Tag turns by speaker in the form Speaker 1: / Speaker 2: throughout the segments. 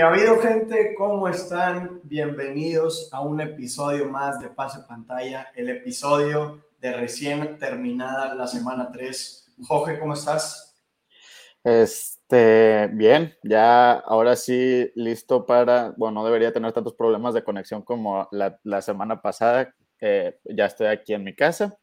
Speaker 1: ¿Qué ha habido, gente? ¿Cómo están? Bienvenidos a un episodio más de Pase Pantalla, el episodio de recién terminada la semana 3. Jorge, ¿cómo estás?
Speaker 2: Este, bien, ya ahora sí listo para, bueno, no debería tener tantos problemas de conexión como la, semana pasada. Eh, ya estoy aquí en mi casa.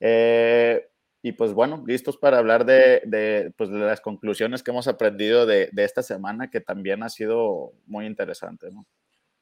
Speaker 2: Eh, y pues bueno, listos para hablar de, pues, las conclusiones que hemos aprendido de, esta semana, que también ha sido muy interesante. ¿no?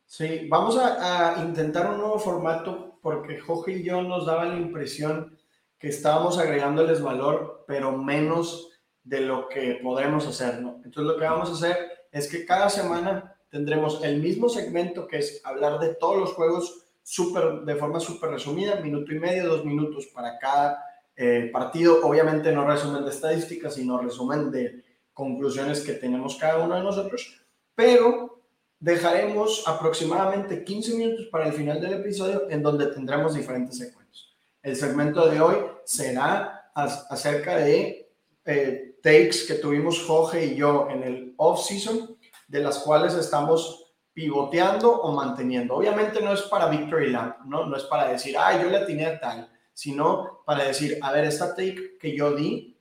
Speaker 1: Sí, vamos a, intentar un nuevo formato porque Jorge y yo nos daba la impresión que estábamos agregándoles valor, pero menos de lo que podremos hacer. ¿no? Entonces lo que vamos a hacer es que cada semana tendremos el mismo segmento que es hablar de todos los juegos super, de forma súper resumida, minuto y medio, dos minutos para cada eh, partido. Obviamente no resumen de estadísticas, sino resumen de conclusiones que tenemos cada uno de nosotros, pero dejaremos aproximadamente 15 minutos para el final del episodio en donde tendremos diferentes segmentos. El segmento de hoy será acerca de eh, takes que tuvimos Jorge y yo en el off-season, de las cuales estamos pivoteando o manteniendo. Obviamente no es para Victory Lap, ¿no? No es para decir, ah, yo le atiné a tal sino para decir, a ver, esta take que yo di,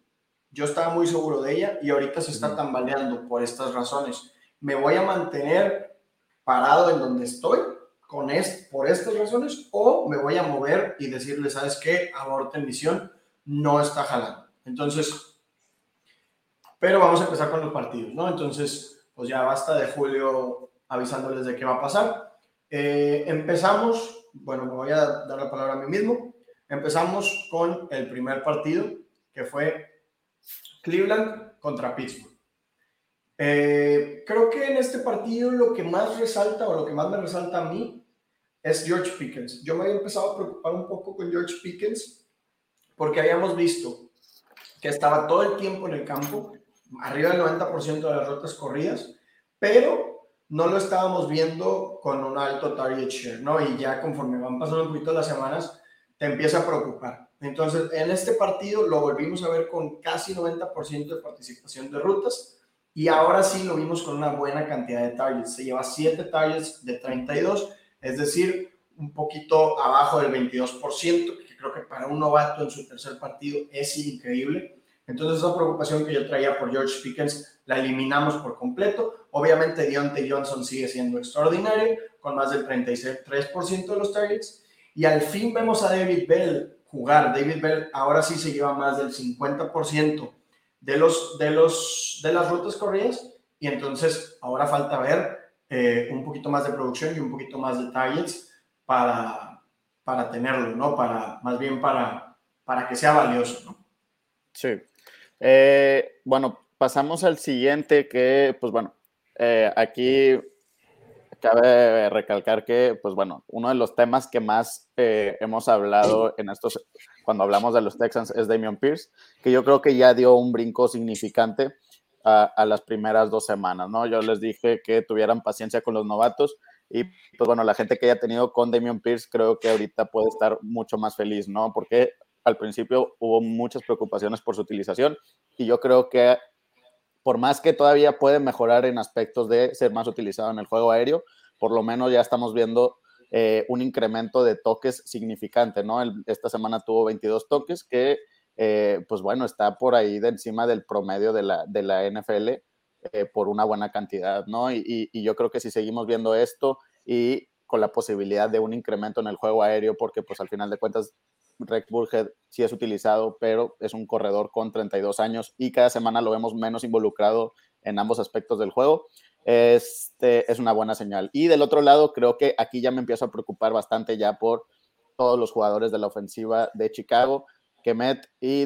Speaker 1: yo estaba muy seguro de ella y ahorita se está tambaleando por estas razones. Me voy a mantener parado en donde estoy con por estas razones o me voy a mover y decirle, ¿sabes qué? Aborten misión, no está jalando. Entonces, pero vamos a empezar con los partidos, ¿no? Entonces, pues ya basta de Julio avisándoles de qué va a pasar. Eh, empezamos, bueno, me voy a dar la palabra a mí mismo. Empezamos con el primer partido, que fue Cleveland contra Pittsburgh. Eh, creo que en este partido lo que más resalta o lo que más me resalta a mí es George Pickens. Yo me había empezado a preocupar un poco con George Pickens porque habíamos visto que estaba todo el tiempo en el campo, arriba del 90% de las rutas corridas, pero no lo estábamos viendo con un alto target share, ¿no? Y ya conforme van pasando un poquito las semanas, te empieza a preocupar. Entonces, en este partido lo volvimos a ver con casi 90% de participación de rutas y ahora sí lo vimos con una buena cantidad de targets. Se lleva 7 targets de 32, es decir, un poquito abajo del 22%, que creo que para un novato en su tercer partido es increíble. Entonces, esa preocupación que yo traía por George Pickens la eliminamos por completo. Obviamente, Deontay Johnson sigue siendo extraordinario, con más del 33% de los targets. Y al fin vemos a David Bell jugar. David Bell ahora sí se lleva más del 50% de, los, de, los, de las rutas corridas. Y entonces ahora falta ver eh, un poquito más de producción y un poquito más de targets para, para tenerlo, ¿no? Para, más bien para, para que sea valioso, ¿no?
Speaker 2: Sí. Eh, bueno, pasamos al siguiente que, pues bueno, eh, aquí cabe recalcar que, pues bueno, uno de los temas que más eh, hemos hablado en estos, cuando hablamos de los Texans, es Damian Pierce, que yo creo que ya dio un brinco significante a, las primeras dos semanas, ¿no? Yo les dije que tuvieran paciencia con los novatos y, pues bueno, la gente que haya tenido con Damian Pierce creo que ahorita puede estar mucho más feliz, ¿no? Porque al principio hubo muchas preocupaciones por su utilización y yo creo que por más que todavía puede mejorar en aspectos de ser más utilizado en el juego aéreo, por lo menos ya estamos viendo eh, un incremento de toques significante, ¿no? esta semana tuvo 22 toques, que, eh, pues bueno, está por ahí de encima del promedio de la, de la NFL eh, por una buena cantidad, ¿no? Y, y, yo creo que si seguimos viendo esto y con la posibilidad de un incremento en el juego aéreo, porque pues al final de cuentas Rex Burhead sí es utilizado, pero es un corredor con 32 años y cada semana lo vemos menos involucrado en ambos aspectos del juego. Este es una buena señal. Y del otro lado, creo que aquí ya me empiezo a preocupar bastante ya por todos los jugadores de la ofensiva de Chicago, Kemet y,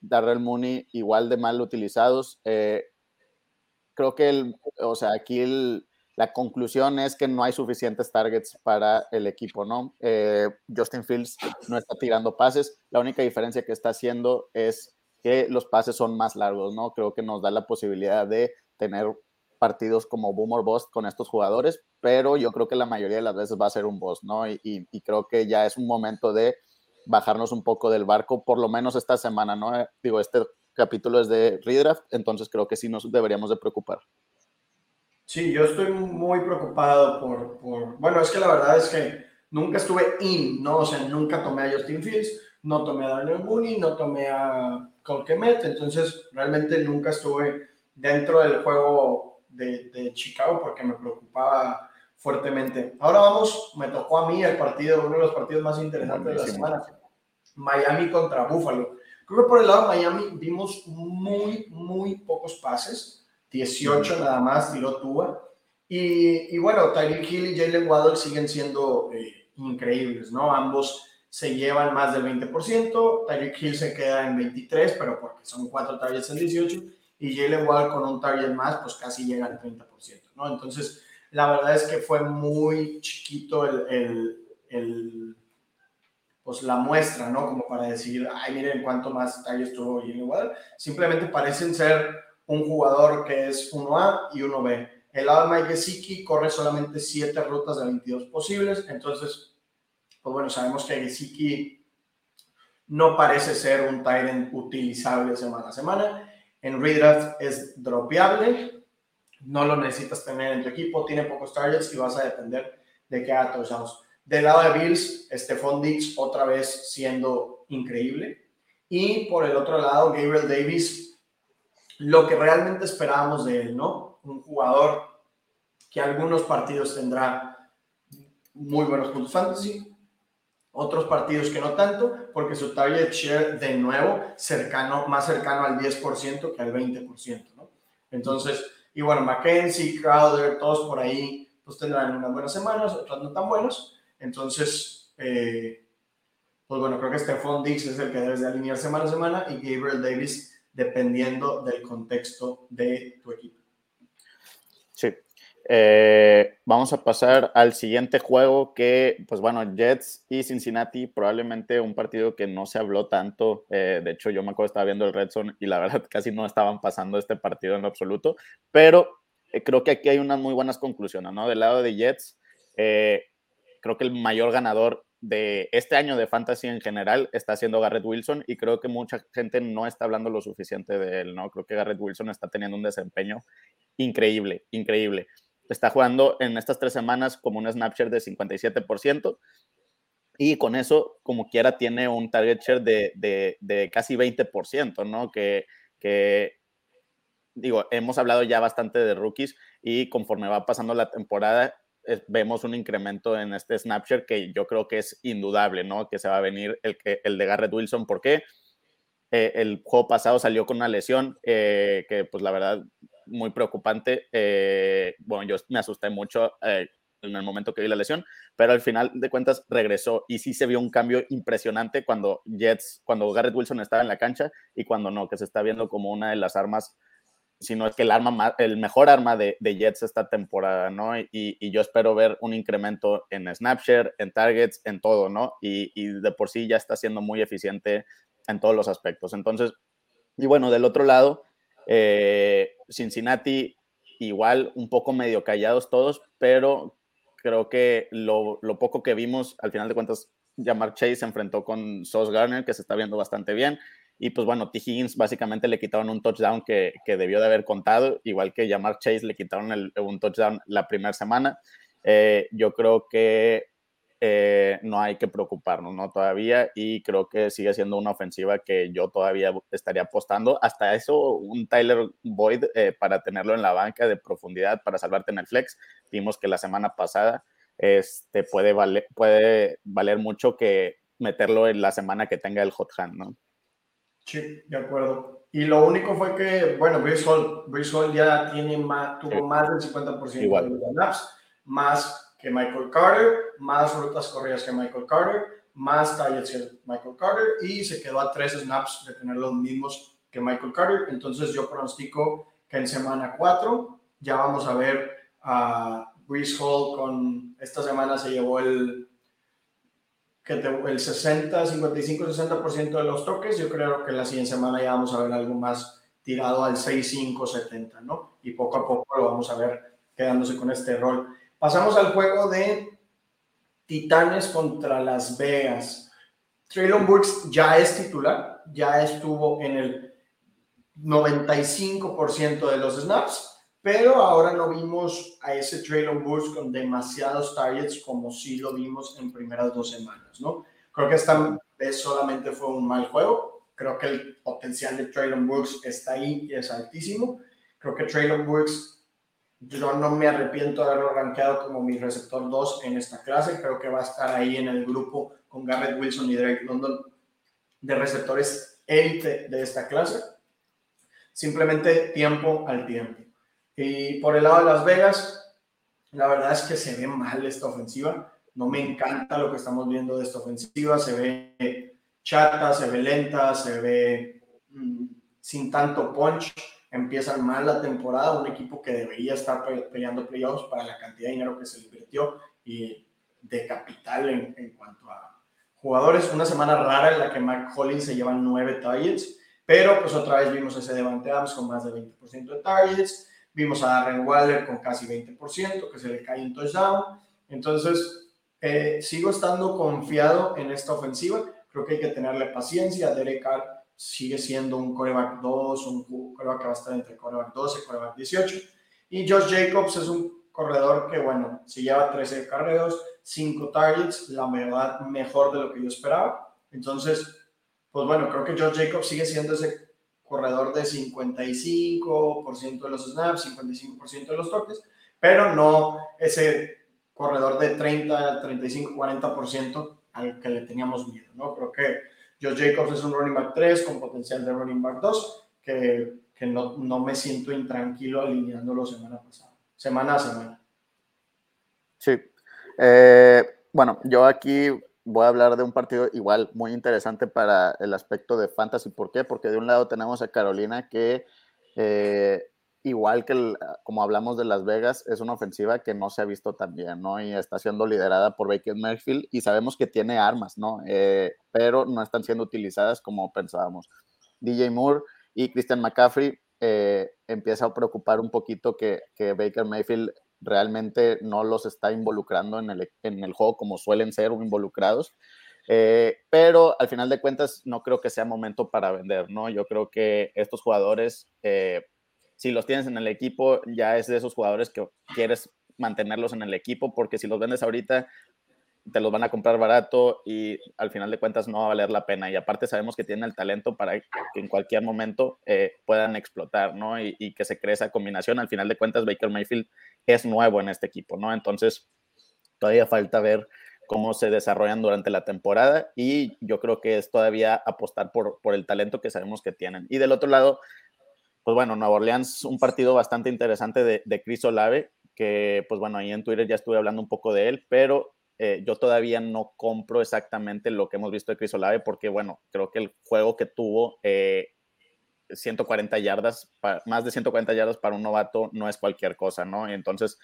Speaker 2: Darrell Mooney igual de mal utilizados. Eh, creo que, el, o sea, aquí el, la conclusión es que no hay suficientes targets para el equipo, ¿no? Eh, Justin Fields no está tirando pases, la única diferencia que está haciendo es que los pases son más largos, ¿no? Creo que nos da la posibilidad de tener partidos como Boomer Boss con estos jugadores, pero yo creo que la mayoría de las veces va a ser un boss, ¿no? Y, y, creo que ya es un momento de bajarnos un poco del barco, por lo menos esta semana, ¿no? Eh, digo, este capítulo es de redraft, entonces creo que sí nos deberíamos de preocupar.
Speaker 1: Sí, yo estoy muy preocupado por, por, bueno, es que la verdad es que nunca estuve in, ¿no? O sea, nunca tomé a Justin Fields, no tomé a Daniel Mooney, no tomé a Colquemet, entonces realmente nunca estuve dentro del juego de, de, Chicago porque me preocupaba fuertemente. Ahora vamos, me tocó a mí el partido, uno de los partidos más interesantes de la semana, Miami contra Buffalo. Creo que por el lado de Miami vimos muy, muy pocos pases 18 nada más tiró Tua. Y, y bueno, Tyreek Hill y Jalen Waddle siguen siendo eh, increíbles, ¿no? Ambos se llevan más del 20%, Tyreek Hill se queda en 23, pero porque son cuatro targets en 18, y Jalen Waddle con un target más, pues casi llega al 30%, ¿no? Entonces, la verdad es que fue muy chiquito el, el, el pues la muestra, ¿no? Como para decir, ay, miren cuánto más targets tuvo Jalen Waddle. Simplemente parecen ser un jugador que es 1A y 1B. El lado de Mike Gesicki corre solamente 7 rutas de 22 posibles, entonces, pues bueno, sabemos que Gesicki no parece ser un Tyrant utilizable semana a semana. En redraft es dropeable, no lo necesitas tener en tu equipo, tiene pocos targets y vas a depender de qué haga touchdowns. Del lado de Bills, Stephon Dix otra vez siendo increíble. Y por el otro lado, Gabriel Davis lo que realmente esperábamos de él, ¿no? Un jugador que algunos partidos tendrá muy buenos puntos fantasy, otros partidos que no tanto, porque su target share de nuevo cercano, más cercano al 10% que al 20%, ¿no? Entonces, y bueno, Mackenzie, Crowder, todos por ahí, pues tendrán unas buenas semanas, otras no tan buenos. Entonces, eh, pues bueno, creo que Stephon Dix es el que debes de alinear semana a semana y Gabriel Davis dependiendo del contexto de tu equipo.
Speaker 2: Sí. Eh, vamos a pasar al siguiente juego que, pues bueno, Jets y Cincinnati, probablemente un partido que no se habló tanto. Eh, de hecho, yo me acuerdo estaba viendo el Red Zone y la verdad casi no estaban pasando este partido en lo absoluto, pero eh, creo que aquí hay unas muy buenas conclusiones, ¿no? Del lado de Jets, creo que el mayor ganador de este año de fantasy en general está siendo Garrett Wilson y creo que mucha gente no está hablando lo suficiente de él, ¿no? Creo que Garrett Wilson está teniendo un desempeño increíble, increíble. Está jugando en estas tres semanas como un snapshare de 57% y con eso, como quiera, tiene un target share de, de, casi 20%, ¿no? Que, que, digo, hemos hablado ya bastante de rookies y conforme va pasando la temporada, vemos un incremento en este Snapchat que yo creo que es indudable, ¿no? Que se va a venir el, el de Garrett Wilson. ¿Por qué? Eh, el juego pasado salió con una lesión eh, que, pues la verdad, muy preocupante. Eh, bueno, yo me asusté mucho en el momento que vi la lesión, pero al final de cuentas regresó y sí se vio un cambio impresionante cuando Jets, cuando Garrett Wilson estaba en la cancha y cuando no, que se está viendo como una de las armas sino es que el arma el mejor arma de, Jets esta temporada, ¿no? Y, yo espero ver un incremento en Snapshare, en targets, en todo, ¿no? Y, de por sí ya está siendo muy eficiente en todos los aspectos. Entonces, y bueno, del otro lado, eh, Cincinnati igual un poco medio callados todos, pero creo que lo, lo, poco que vimos, al final de cuentas, Jamar Chase se enfrentó con Sauce Garner, que se está viendo bastante bien. Y pues bueno, T. Higgins básicamente le quitaron un touchdown que, que debió de haber contado, igual que Jamar Chase le quitaron el, un touchdown la primera semana. Eh, yo creo que eh, no hay que preocuparnos, ¿no? Todavía, y creo que sigue siendo una ofensiva que yo todavía estaría apostando. Hasta eso, un Tyler Boyd eh, para tenerlo en la banca de profundidad, para salvarte en el flex. Vimos que la semana pasada este, puede, valer, puede valer mucho que meterlo en la semana que tenga el hot hand, ¿no?
Speaker 1: Sí, de acuerdo. Y lo único fue que, bueno, Hall, ya tiene más, tuvo más del 50% de los snaps, más que Michael Carter, más rutas corridas que Michael Carter, más targets que Michael Carter y se quedó a tres snaps de tener los mismos que Michael Carter. Entonces yo pronostico que en semana 4 ya vamos a ver a Brice Hall con, esta semana se llevó el que el 60, 55, 60% de los toques, yo creo que la siguiente semana ya vamos a ver algo más tirado al 6, 5, 70, ¿no? Y poco a poco lo vamos a ver quedándose con este rol. Pasamos al juego de Titanes contra Las Vegas. Traylon Burks ya es titular, ya estuvo en el 95% de los snaps, pero ahora no vimos a ese Traylon Burks con demasiados targets como sí lo vimos en primeras dos semanas, ¿no? Creo que esta vez solamente fue un mal juego. Creo que el potencial de Traylon Burks está ahí y es altísimo. Creo que Traylon Burks, yo no me arrepiento de haberlo rankeado como mi receptor 2 en esta clase. Creo que va a estar ahí en el grupo con Garrett Wilson y Drake London de receptores élite de esta clase. Simplemente tiempo al tiempo. Y por el lado de Las Vegas, la verdad es que se ve mal esta ofensiva. No me encanta lo que estamos viendo de esta ofensiva. Se ve chata, se ve lenta, se ve mm, sin tanto punch. Empiezan mal la temporada. Un equipo que debería estar peleando playoffs para la cantidad de dinero que se invirtió y de capital en, en cuanto a jugadores. Una semana rara en la que Mark Collins se lleva nueve targets, pero pues otra vez vimos ese Devante Adams con más del 20% de targets. Vimos a Darren Waller con casi 20%, que se le cae un touchdown. Entonces, eh, sigo estando confiado en esta ofensiva. Creo que hay que tenerle paciencia. Derek Carr sigue siendo un coreback 2, un coreback que va a estar entre coreback 12 y coreback 18. Y Josh Jacobs es un corredor que, bueno, se lleva 13 carreros, 5 targets, la verdad, mejor de lo que yo esperaba. Entonces, pues bueno, creo que Josh Jacobs sigue siendo ese corredor de 55% de los snaps, 55% de los toques, pero no ese corredor de 30, 35, 40% al que le teníamos miedo, ¿no? Creo que Josh Jacobs es un running back 3 con potencial de running back 2, que, que no, no, me siento intranquilo alineándolo semana pasada, semana a semana.
Speaker 2: Sí. Eh, bueno, yo aquí voy a hablar de un partido igual muy interesante para el aspecto de fantasy. ¿Por qué? Porque de un lado tenemos a Carolina que, eh, igual que como hablamos de Las Vegas, es una ofensiva que no se ha visto tan bien, ¿no? Y está siendo liderada por Baker Mayfield y sabemos que tiene armas, ¿no? Eh, pero no están siendo utilizadas como pensábamos. DJ Moore y Christian McCaffrey eh, empieza a preocupar un poquito que, que Baker Mayfield realmente no los está involucrando en el, en el juego como suelen ser involucrados. Eh, pero al final de cuentas no creo que sea momento para vender, ¿no? Yo creo que estos jugadores, eh, si los tienes en el equipo, ya es de esos jugadores que quieres mantenerlos en el equipo, porque si los vendes ahorita, te los van a comprar barato y al final de cuentas no va a valer la pena. Y aparte sabemos que tienen el talento para que en cualquier momento eh, puedan explotar, ¿no? Y, y, que se cree esa combinación. Al final de cuentas, Baker Mayfield es nuevo en este equipo, ¿no? Entonces, todavía falta ver cómo se desarrollan durante la temporada y yo creo que es todavía apostar por, por el talento que sabemos que tienen. Y del otro lado, pues bueno, Nueva Orleans, un partido bastante interesante de, de Chris Olave, que pues bueno, ahí en Twitter ya estuve hablando un poco de él, pero eh, yo todavía no compro exactamente lo que hemos visto de Chris Olave porque bueno, creo que el juego que tuvo... Eh, 140 yardas, más de 140 yardas para un novato no es cualquier cosa, ¿no? Entonces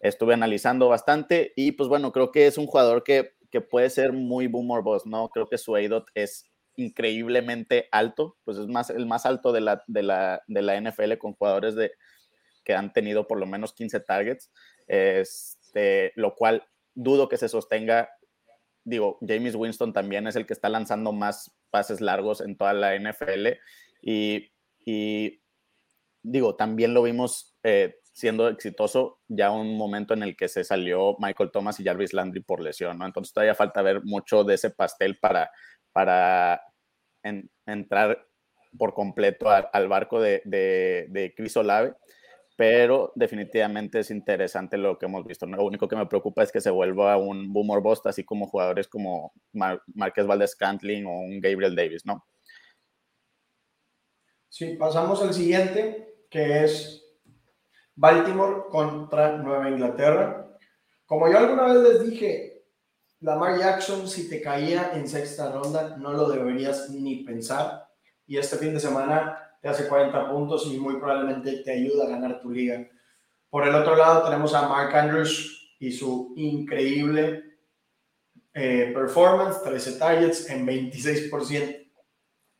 Speaker 2: estuve analizando bastante y pues bueno, creo que es un jugador que, que puede ser muy boomer boss, ¿no? Creo que su ADOT es increíblemente alto, pues es más, el más alto de la, de la, de la NFL con jugadores de, que han tenido por lo menos 15 targets, este, lo cual dudo que se sostenga. Digo, James Winston también es el que está lanzando más pases largos en toda la NFL y, digo, también lo vimos eh, siendo exitoso ya un momento en el que se salió Michael Thomas y Jarvis Landry por lesión, ¿no? Entonces todavía falta ver mucho de ese pastel para, para entrar por completo al barco de, de, de, Chris Olave, pero definitivamente es interesante lo que hemos visto. Lo único que me preocupa es que se vuelva un boomer bust, así como jugadores como Mar Marquez Valdez Cantling o un Gabriel Davis, ¿no?
Speaker 1: Sí, pasamos al siguiente, que es Baltimore contra Nueva Inglaterra. Como yo alguna vez les dije, Lamar Jackson, si te caía en sexta ronda, no lo deberías ni pensar. Y este fin de semana te hace 40 puntos y muy probablemente te ayuda a ganar tu liga. Por el otro lado, tenemos a Mark Andrews y su increíble eh, performance, 13 targets en 26%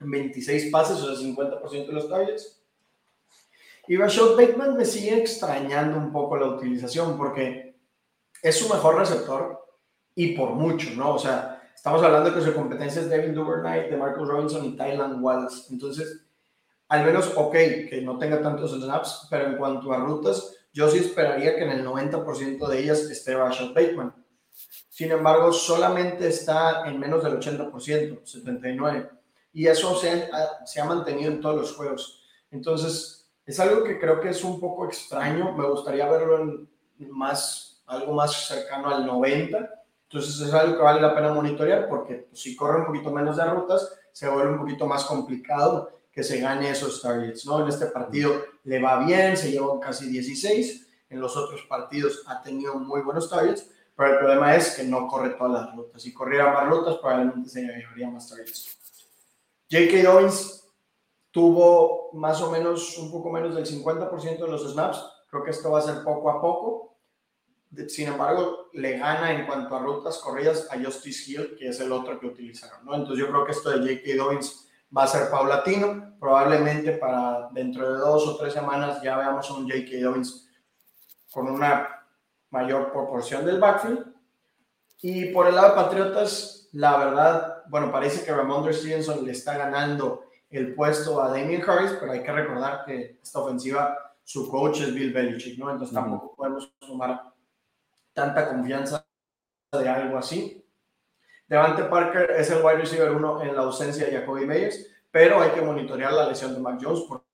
Speaker 1: 26 pases, o sea, 50% de los targets. Y Rashad Bateman me sigue extrañando un poco la utilización porque es su mejor receptor y por mucho, ¿no? O sea, estamos hablando de que su competencia es Devin Duvernay, de Marcus Robinson y Tylan Wallace. Entonces, al menos, ok, que no tenga tantos snaps, pero en cuanto a rutas, yo sí esperaría que en el 90% de ellas esté Rashad Bateman. Sin embargo, solamente está en menos del 80%, 79%. Y eso se ha, mantenido en todos los juegos. Entonces, es algo que creo que es un poco extraño. Me gustaría verlo en más, algo más cercano al 90%. Entonces, es algo que vale la pena monitorear porque pues, si corre un poquito menos de rutas, se vuelve un poquito más complicado que se gane esos targets, ¿no? En este partido le va bien, se llevó casi 16, en los otros partidos ha tenido muy buenos targets, pero el problema es que no corre todas las rutas. Si corriera más rutas, probablemente se llevaría más targets. J.K. Dobbins tuvo más o menos un poco menos del 50% de los snaps. Creo que esto va a ser poco a poco. Sin embargo, le gana en cuanto a rutas corridas a Justice Hill, que es el otro que utilizaron. ¿no? Entonces yo creo que esto de J.K. Dobbins va a ser paulatino. Probablemente para dentro de dos o tres semanas ya veamos a un J.K. Dobbins con una mayor proporción del backfield. Y por el lado de Patriotas, la verdad, bueno, parece que Ramondre Stevenson le está ganando el puesto a Damien Harris, pero hay que recordar que esta ofensiva, su coach es Bill Belichick, ¿no? Entonces tampoco podemos tomar tanta confianza de algo así. Devante Parker es el wide receiver uno en la ausencia de Jacoby Meyers, pero hay que monitorear la lesión de Mac Jones porque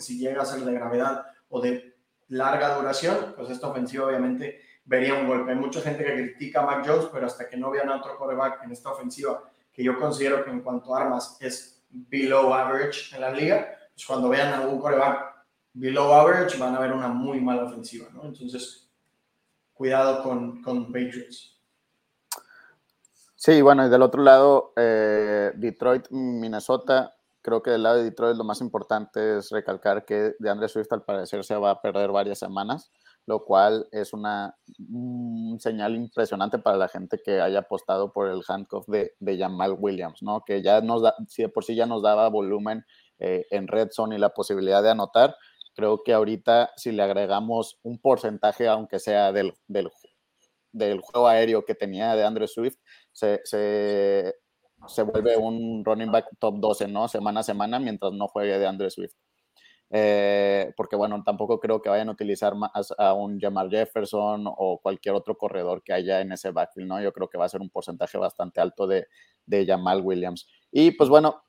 Speaker 1: si llega a ser de gravedad o de larga duración, pues esta ofensiva obviamente vería un golpe. Hay mucha gente que critica a Mac Jones, pero hasta que no vean a otro quarterback en esta ofensiva, que yo considero que en cuanto a armas es below average en la liga, pues cuando vean a un quarterback below average van a ver una muy mala ofensiva, ¿no? Entonces, cuidado con, con Patriots.
Speaker 2: Sí, bueno, y del otro lado, eh, Detroit, Minnesota, creo que del lado de Detroit lo más importante es recalcar que de Andrés Swift al parecer se va a perder varias semanas, lo cual es una señal impresionante para la gente que haya apostado por el handcuff de, de Jamal Williams, ¿no? Que ya nos da, si de por sí ya nos daba volumen eh, en red zone y la posibilidad de anotar, creo que ahorita si le agregamos un porcentaje, aunque sea del, del, del juego aéreo que tenía de Andrew Swift, se, se, se, vuelve un running back top 12, ¿no? Semana a semana, mientras no juegue de Andrew Swift. Eh, porque, bueno, tampoco creo que vayan a utilizar más a un Jamal Jefferson o cualquier otro corredor que haya en ese backfield, ¿no? Yo creo que va a ser un porcentaje bastante alto de, de Jamal Williams. Y, pues, bueno,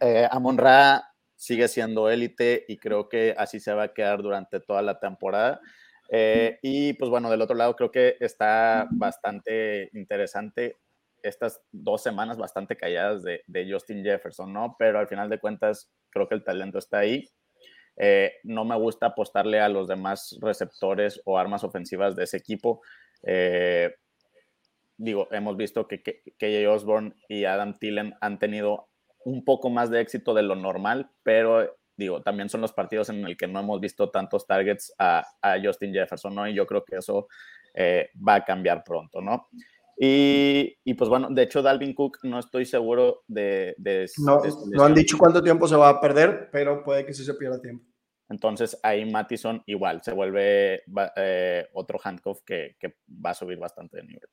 Speaker 2: eh, Amon Ra sigue siendo élite y creo que así se va a quedar durante toda la temporada. Eh, y pues bueno, del otro lado creo que está bastante interesante estas dos semanas bastante calladas de, de, Justin Jefferson, ¿no? Pero al final de cuentas creo que el talento está ahí. Eh, no me gusta apostarle a los demás receptores o armas ofensivas de ese equipo. Eh, digo, hemos visto que KJ Osborne y Adam Thielen han tenido un poco más de éxito de lo normal, pero digo, también son los partidos en el que no hemos visto tantos targets a, Justin Jefferson, ¿no? Y yo creo que eso eh, va a cambiar pronto, ¿no? Y, y, pues bueno, de hecho, Dalvin Cook no estoy seguro de...
Speaker 1: no, no han dicho cuánto tiempo se va a perder, pero puede que sí se pierda tiempo.
Speaker 2: Entonces ahí Mattison igual se vuelve eh, otro handcuff que, que, va a subir bastante de nivel.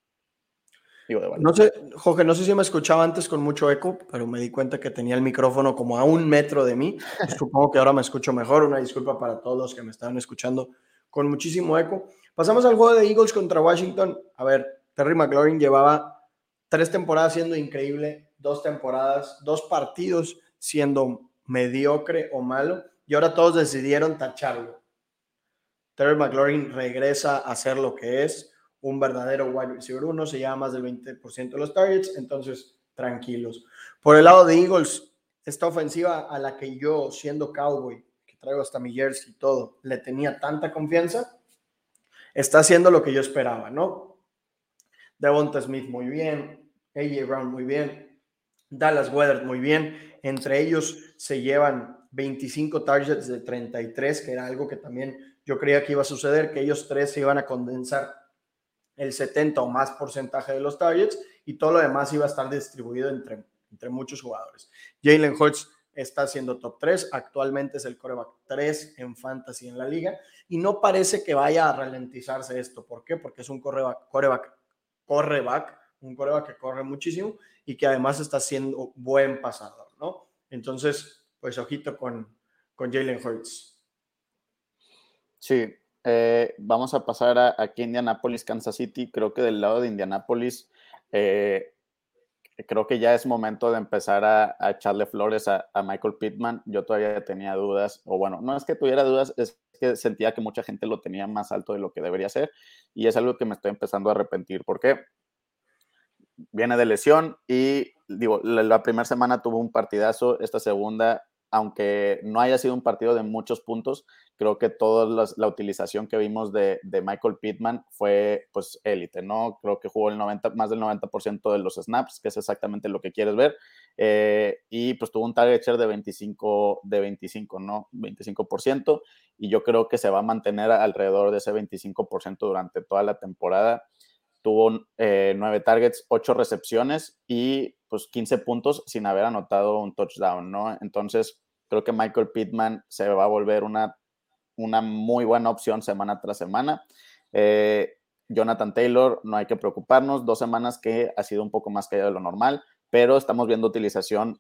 Speaker 1: No sé, Jorge, no sé si me escuchaba antes con mucho eco, pero me di cuenta que tenía el micrófono como a un metro de mí. Supongo que ahora me escucho mejor. Una disculpa para todos los que me estaban escuchando con muchísimo eco. Pasamos al juego de Eagles contra Washington. A ver, Terry McLaurin llevaba tres temporadas siendo increíble, dos temporadas, dos partidos siendo mediocre o malo, y ahora todos decidieron tacharlo. Terry McLaurin regresa a ser lo que es un verdadero wide receiver uno, se llama más del 20% de los targets, entonces tranquilos. Por el lado de Eagles, esta ofensiva a la que yo, siendo cowboy, que traigo hasta mi jersey y todo, le tenía tanta confianza, está haciendo lo que yo esperaba, ¿no? Devonta Smith muy bien, AJ Brown muy bien, Dallas Weather muy bien, entre ellos se llevan 25 targets de 33, que era algo que también yo creía que iba a suceder, que ellos tres se iban a condensar el 70 o más porcentaje de los targets y todo lo demás iba a estar distribuido entre, entre muchos jugadores. Jalen Hurts está siendo top 3, actualmente es el coreback 3 en fantasy en la liga y no parece que vaya a ralentizarse esto. ¿Por qué? Porque es un coreback, coreback, correback, un coreback que corre muchísimo y que además está siendo buen pasador, ¿no? Entonces, pues ojito con, con Jalen Hurts.
Speaker 2: Sí, eh, vamos a pasar a, aquí Indianapolis, Kansas City. Creo que del lado de Indianapolis, eh, creo que ya es momento de empezar a, echarle flores a, Michael Pittman. Yo todavía tenía dudas, o bueno, no es que tuviera dudas, es que sentía que mucha gente lo tenía más alto de lo que debería ser. Y es algo que me estoy empezando a arrepentir. ¿Por qué? Viene de lesión y digo, la primera semana tuvo un partidazo, esta segunda aunque no haya sido un partido de muchos puntos, creo que toda la utilización que vimos de, Michael Pittman fue pues élite, ¿no? Creo que jugó el 90, más del 90% de los snaps, que es exactamente lo que quieres ver, eh, y pues tuvo un target share de 25, de 25, ¿no? 25%, y yo creo que se va a mantener alrededor de ese 25% durante toda la temporada. Tuvo eh, nueve targets, ocho recepciones y pues 15 puntos sin haber anotado un touchdown, ¿no? Entonces, creo que Michael Pittman se va a volver una, una muy buena opción semana tras semana. Eh, Jonathan Taylor, no hay que preocuparnos, dos semanas que ha sido un poco más que de lo normal, pero estamos viendo utilización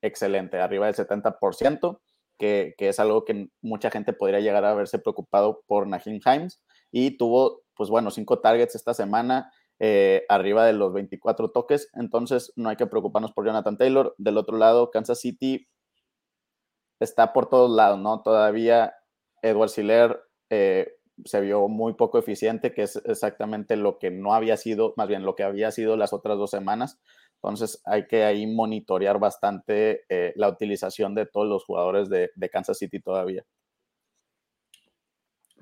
Speaker 2: excelente, arriba del 70%, que, que es algo que mucha gente podría llegar a verse preocupado por Nahim Himes, y tuvo, pues bueno, cinco targets esta semana, eh, arriba de los 24 toques, entonces no hay que preocuparnos por Jonathan Taylor. Del otro lado, Kansas City está por todos lados, ¿no? Todavía Edward Siller eh, se vio muy poco eficiente, que es exactamente lo que no había sido, más bien lo que había sido las otras dos semanas. Entonces hay que ahí monitorear bastante eh, la utilización de todos los jugadores de Kansas City todavía.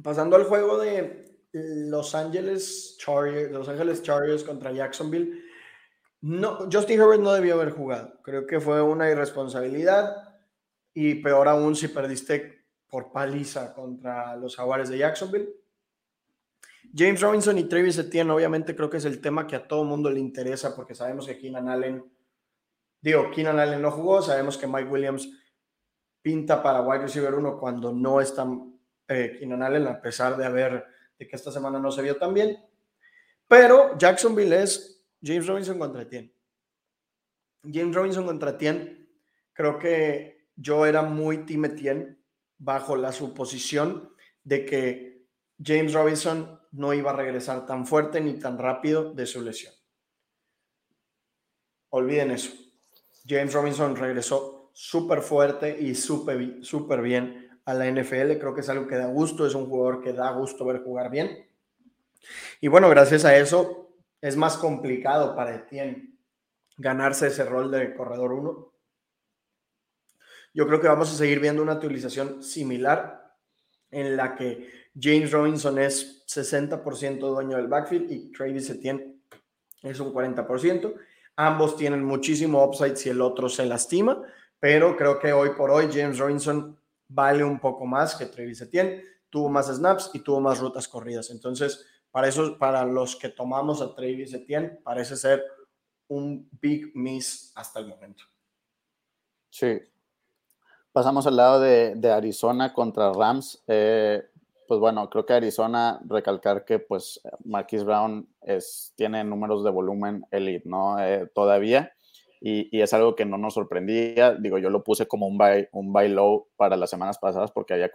Speaker 1: Pasando al juego de los Ángeles Chargers, Los Ángeles Chargers contra Jacksonville. No, Justin Herbert no debió haber jugado. Creo que fue una irresponsabilidad y peor aún si perdiste por paliza contra los Jaguares de Jacksonville. James Robinson y Travis Etienne, obviamente creo que es el tema que a todo mundo le interesa porque sabemos que Keenan Allen, digo, Keenan Allen no jugó, sabemos que Mike Williams pinta para wide receiver 1 cuando no está eh, Keenan Allen, a pesar de haber que esta semana no se vio tan bien. Pero Jacksonville es James Robinson contra Etienne. James Robinson contra Etienne, creo que yo era muy Team bajo la suposición de que James Robinson no iba a regresar tan fuerte ni tan rápido de su lesión. Olviden eso. James Robinson regresó súper fuerte y súper bien a la NFL. Creo que es algo que da gusto, es un jugador que da gusto ver jugar bien. Y bueno, gracias a eso es más complicado para Etienne ganarse ese rol de corredor 1. Yo creo que vamos a seguir viendo una utilización similar en la que James Robinson es 60% dueño del backfield y Travis Etienne es un 40%. Ambos tienen muchísimo upside si el otro se lastima, pero creo que hoy por hoy James Robinson vale un poco más que Travis Etienne, tuvo más snaps y tuvo más rutas corridas. Entonces, para eso, para los que tomamos a Travis Etienne, parece ser un big miss hasta el momento.
Speaker 2: Sí. Pasamos al lado de, Arizona contra Rams. Eh, pues bueno, creo que Arizona, recalcar que pues Marquis Brown es, tiene números de volumen elite, ¿no? Eh, todavía y, es algo que no nos sorprendía. Digo, yo lo puse como un buy, un buy low para las semanas pasadas porque había,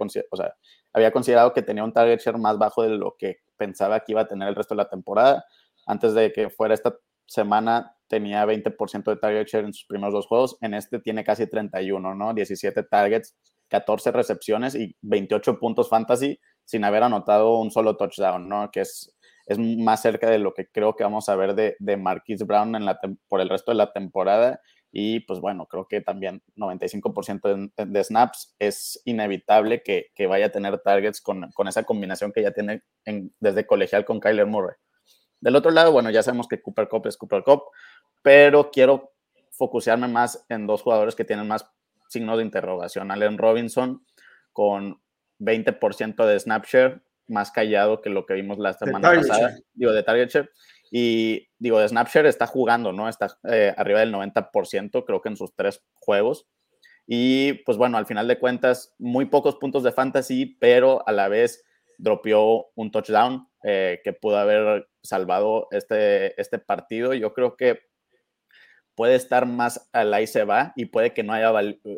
Speaker 2: había considerado que tenía un target share más bajo de lo que pensaba que iba a tener el resto de la temporada. Antes de que fuera esta semana tenía 20% de target share en sus primeros dos juegos, en este tiene casi 31, ¿no? 17 targets, 14 recepciones y 28 puntos fantasy sin haber anotado un solo touchdown, ¿no? Que es es más cerca de lo que creo que vamos a ver de, de Marquise Brown en la, por el resto de la temporada. Y pues bueno, creo que también 95% de, snaps es inevitable que, que, vaya a tener targets con, con esa combinación que ya tiene en, desde colegial con Kyler Murray. Del otro lado, bueno, ya sabemos que Cooper Cup es Cooper Cup, pero quiero focusearme más en dos jugadores que tienen más signos de interrogación. Allen Robinson con 20% de snap share más callado que lo que vimos la semana pasada, digo, de target share. Y digo, de Snapshare está jugando, ¿no? Está eh, arriba del 90%, creo que en sus tres juegos. Y pues bueno, al final de cuentas, muy pocos puntos de fantasy, pero a la vez dropeó un touchdown eh, que pudo haber salvado este, este partido. Yo creo que puede estar más al ahí se va y puede que no haya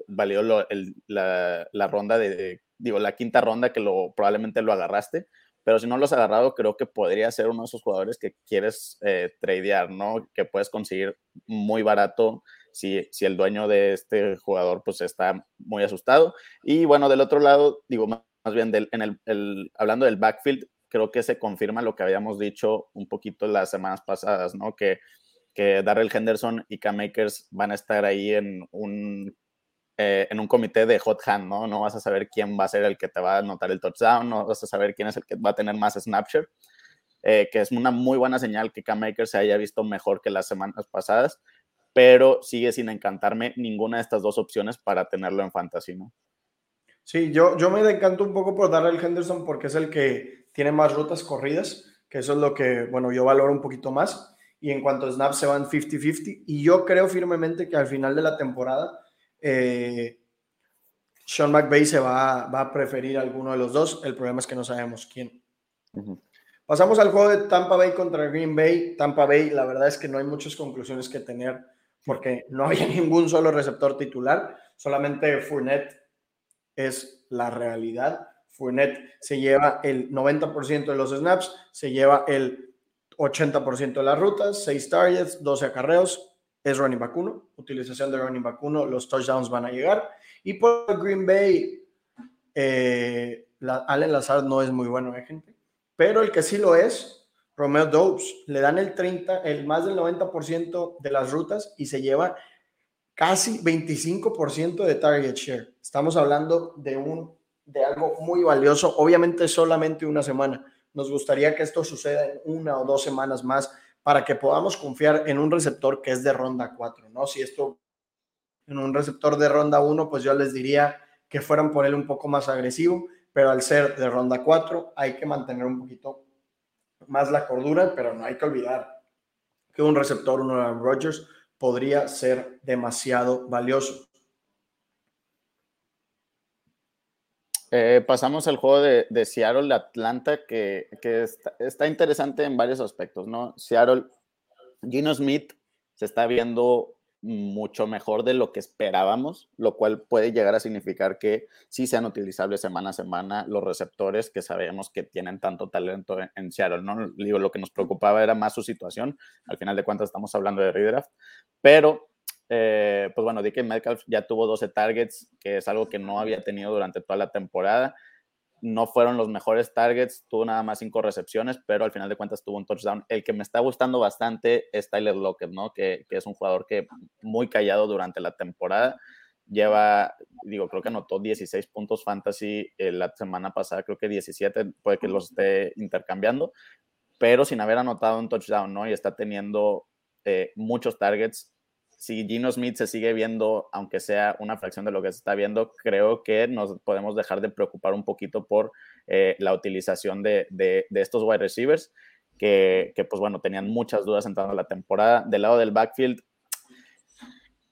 Speaker 2: valido la, ronda de, digo, la quinta ronda que lo, probablemente lo agarraste, pero si no lo has agarrado, creo que podría ser uno de esos jugadores que quieres eh, tradear, ¿no? Que puedes conseguir muy barato si, si el dueño de este jugador pues está muy asustado. Y bueno, del otro lado, digo, más bien del, en el, hablando del backfield, creo que se confirma lo que habíamos dicho un poquito las semanas pasadas, ¿no? Que que Darrell Henderson y Cam Makers van a estar ahí en un, eh, en un comité de hot hand, ¿no? No vas a saber quién va a ser el que te va a anotar el touchdown, no vas a saber quién es el que va a tener más snapshot, eh, que es una muy buena señal que Cam Makers se haya visto mejor que las semanas pasadas, pero sigue sin encantarme ninguna de estas dos opciones para tenerlo en fantasy, ¿no?
Speaker 1: Sí, yo, yo me encanto un poco por Darrell Henderson porque es el que tiene más rutas corridas, que eso es lo que, bueno, yo valoro un poquito más y en cuanto a snaps se van 50-50. Y yo creo firmemente que al final de la temporada eh, Sean McVay se va, va, a preferir alguno de los dos. El problema es que no sabemos quién. Pasamos al juego de Tampa Bay contra Green Bay. Tampa Bay, la verdad es que no hay muchas conclusiones que tener porque no había ningún solo receptor titular, solamente Fournette es la realidad. Fournette se lleva el 90% de los snaps, se lleva el 80% de las rutas, 6 targets, 12 acarreos, es running back 1, utilización de running back 1, los touchdowns van a llegar. Y por Green Bay, eh, Allen Lazard no es muy bueno, ¿eh, gente? Pero el que sí lo es, Romeo Dobbs, le dan el 30, el más del 90% de las rutas y se lleva casi 25% de target share. Estamos hablando de, un, de algo muy valioso, obviamente solamente una semana nos gustaría que esto suceda en una o dos semanas más para que podamos confiar en un receptor que es de ronda 4, ¿no? Si esto en un receptor de ronda 1, pues yo les diría que fueran por él un poco más agresivo, pero al ser de ronda 4 hay que mantener un poquito más la cordura, pero no hay que olvidar que un receptor, uno de Rodgers, podría ser demasiado valioso.
Speaker 2: Eh, pasamos al juego de, de Seattle-Atlanta, que, que está, interesante en varios aspectos, ¿no? Seattle, Gino Smith se está viendo mucho mejor de lo que esperábamos, lo cual puede llegar a significar que sí sean utilizables semana a semana los receptores que sabemos que tienen tanto talento en, Seattle, ¿no? Digo, lo que nos preocupaba era más su situación, al final de cuentas estamos hablando de redraft, pero eh, pues bueno, DK Metcalf ya tuvo 12 targets, que es algo que no había tenido durante toda la temporada. No fueron los mejores targets, tuvo nada más 5 recepciones, pero al final de cuentas tuvo un touchdown. El que me está gustando bastante es Tyler Lockett, ¿no? Que, que es un jugador que muy callado durante la temporada. Lleva, digo, creo que anotó 16 puntos fantasy eh, la semana pasada, creo que 17, puede que los esté intercambiando, pero sin haber anotado un touchdown, ¿no? Y está teniendo eh, muchos targets si Gino Smith se sigue viendo, aunque sea una fracción de lo que se está viendo, creo que nos podemos dejar de preocupar un poquito por eh, la utilización de, estos wide receivers, que, pues bueno, tenían muchas dudas entrando a la temporada. Del lado del backfield,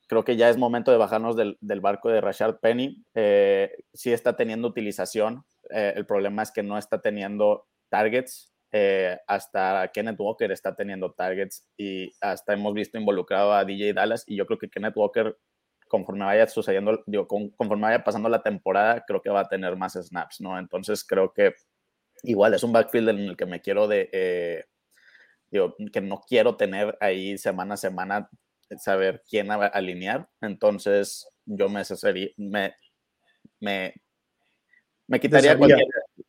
Speaker 2: creo que ya es momento de bajarnos del, barco de Rashad Penny. Eh, sí está teniendo utilización, eh, el problema es que no está teniendo targets, eh, hasta Kenneth Walker está teniendo targets y hasta hemos visto involucrado a DJ Dallas y yo creo que Kenneth Walker conforme vaya sucediendo, digo, conforme vaya pasando la temporada, creo que va a tener más snaps, ¿no? Entonces creo que igual es un backfield en el que me quiero de, eh, digo, que no quiero tener ahí semana a semana saber quién alinear, entonces yo me, me, me, me quitaría cualquier,